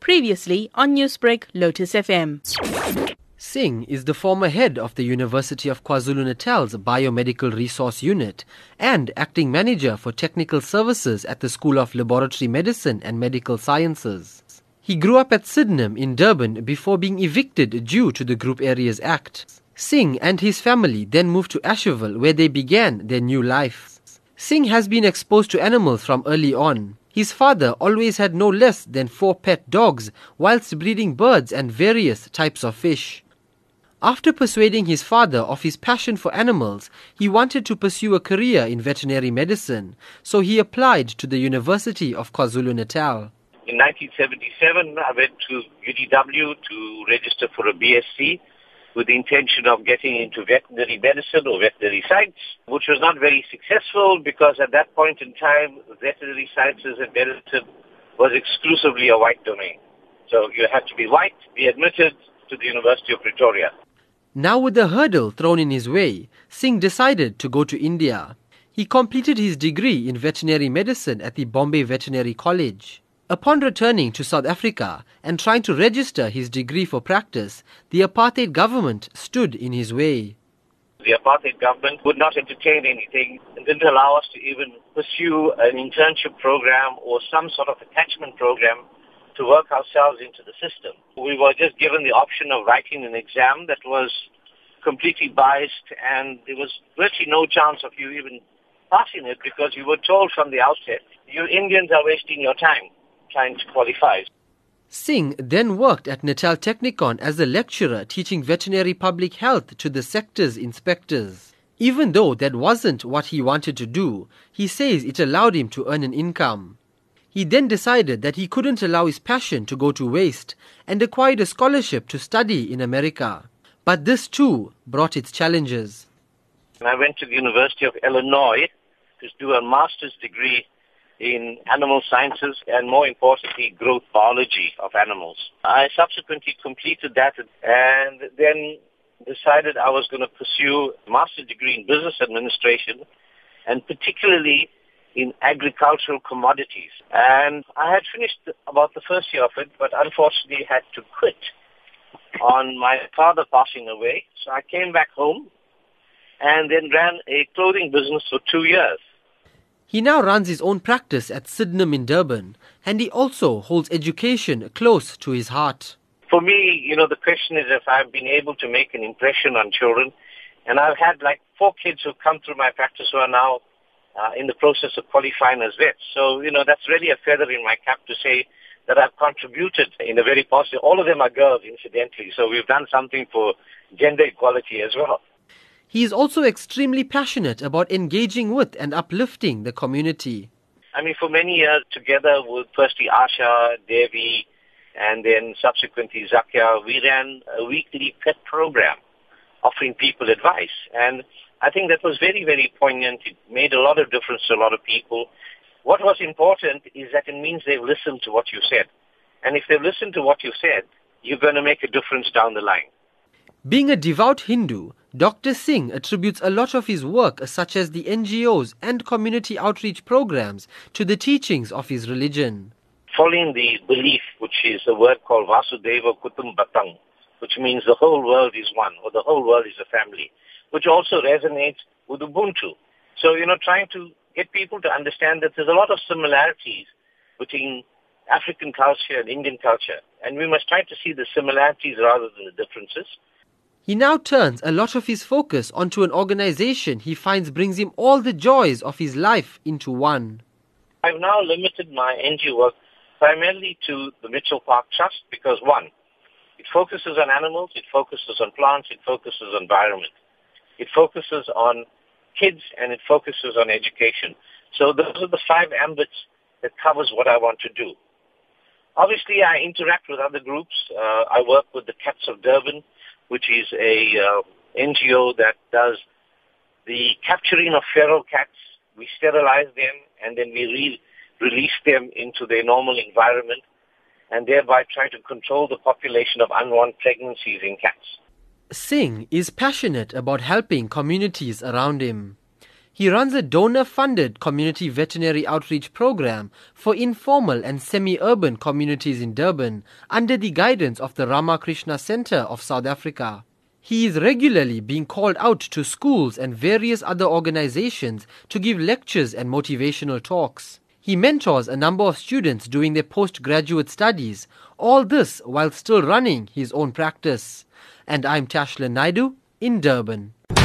Previously on Newsbreak, Lotus FM. Singh is the former head of the University of KwaZulu-Natal's Biomedical Resource Unit and acting manager for technical services at the School of Laboratory Medicine and Medical Sciences. He grew up at Sydenham in Durban before being evicted due to the Group Areas Act. Singh and his family then moved to Asherville where they began their new life. Singh has been exposed to animals from early on. His father always had no less than four pet dogs whilst breeding birds and various types of fish. After persuading his father of his passion for animals, he wanted to pursue a career in veterinary medicine, so he applied to the University of KwaZulu-Natal. In 1977, I went to UDW to register for a BSc with the intention of getting into veterinary medicine or veterinary science, which was not very successful because at that point in time, veterinary sciences and medicine was exclusively a white domain. So you had to be white, be admitted to the University of Pretoria. Now with the hurdle thrown in his way, Singh decided to go to India. He completed his degree in veterinary medicine at the Bombay Veterinary College. Upon returning to South Africa and trying to register his degree for practice, the apartheid government stood in his way. The apartheid government would not entertain anything and didn't allow us to even pursue an internship program or some sort of attachment program to work ourselves into the system. We were just given the option of writing an exam that was completely biased and there was virtually no chance of you even passing it because you were told from the outset, you Indians are wasting your time trying to qualify. Singh then worked at Natal Technikon as a lecturer teaching veterinary public health to the sector's inspectors. Even though that wasn't what he wanted to do, he says it allowed him to earn an income. He then decided that he couldn't allow his passion to go to waste and acquired a scholarship to study in America. But this too brought its challenges. I went to the University of Illinois to do a master's degree in animal sciences and more importantly, growth biology of animals. I subsequently completed that and then decided I was going to pursue a master's degree in business administration and particularly in agricultural commodities. And I had finished about the first year of it, but unfortunately had to quit on my father passing away. So I came back home and then ran a clothing business for two years. He now runs his own practice at Sydenham in Durban, and he also holds education close to his heart. For me, you know, the question is if I've been able to make an impression on children, and I've had like four kids who've come through my practice who are now uh, in the process of qualifying as vets. So, you know, that's really a feather in my cap to say that I've contributed in a very positive, all of them are girls incidentally, so we've done something for gender equality as well. He is also extremely passionate about engaging with and uplifting the community. I mean, for many years together with firstly Asha, Devi, and then subsequently Zakia, we ran a weekly pet program offering people advice. And I think that was very, very poignant. It made a lot of difference to a lot of people. What was important is that it means they've listened to what you said. And if they've listened to what you said, you're going to make a difference down the line. Being a devout Hindu, Dr. Singh attributes a lot of his work, such as the NGOs and community outreach programs, to the teachings of his religion. Following the belief, which is a word called Vasudeva Kutumbatang, which means the whole world is one, or the whole world is a family, which also resonates with Ubuntu. So, you know, trying to get people to understand that there's a lot of similarities between African culture and Indian culture, and we must try to see the similarities rather than the differences. He now turns a lot of his focus onto an organization he finds brings him all the joys of his life into one. I've now limited my NGO work primarily to the Mitchell Park Trust because one, it focuses on animals, it focuses on plants, it focuses on environment. It focuses on kids and it focuses on education. So those are the five ambits that covers what I want to do. Obviously, I interact with other groups. Uh, I work with the Cats of Durban, which is a uh, NGO that does the capturing of feral cats. We sterilize them and then we re- release them into their normal environment and thereby try to control the population of unwanted pregnancies in cats. Singh is passionate about helping communities around him. He runs a donor funded community veterinary outreach program for informal and semi urban communities in Durban under the guidance of the Ramakrishna Center of South Africa. He is regularly being called out to schools and various other organizations to give lectures and motivational talks. He mentors a number of students doing their postgraduate studies, all this while still running his own practice. And I'm Tashlan Naidoo in Durban.